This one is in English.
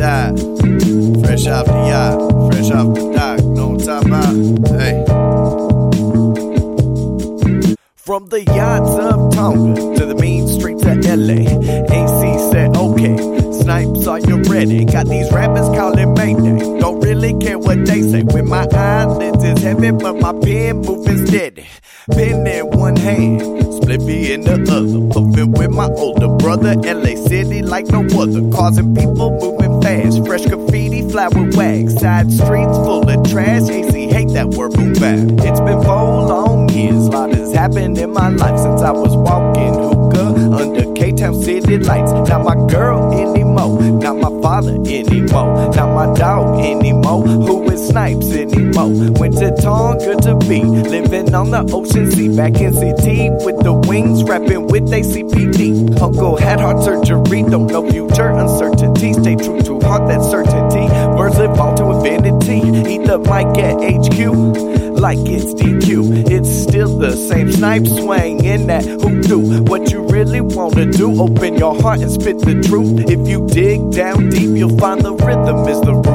shot. Fresh off the yacht, fresh off the dock, no time out. Hey. From the yachts of Tonga to the mean streets of LA, AC said, okay, snipes, are you ready? Got these rappers calling Mayday. Don't really care what they say. With my eyelids is heavy, but my pen moving steady. Pen in one hand, split me in the other. Fulfill with my older brother. LA City like no other. Causing people moving fast. Fresh graffiti, flower wax. Side streets full of trash. AC hate that word boom bap. It's been four long years. A Lot has happened in my life since I was walking hookah under K-Town city lights. Not my girl anymore. Not my father anymore. Not my dog anymore. Who Snipes anymore? Went to Tonga to be living on the ocean sea. Back in CT with the wings, rapping with ACPD. Uncle had heart surgery, don't know future uncertainty. Stay true to heart that certainty. Words live on to infinity. Eat the mic at HQ like it's DQ. It's still the same snipe swing in that hoodoo. What you really wanna do? Open your heart and spit the truth. If you dig down deep, you'll find the rhythm is the!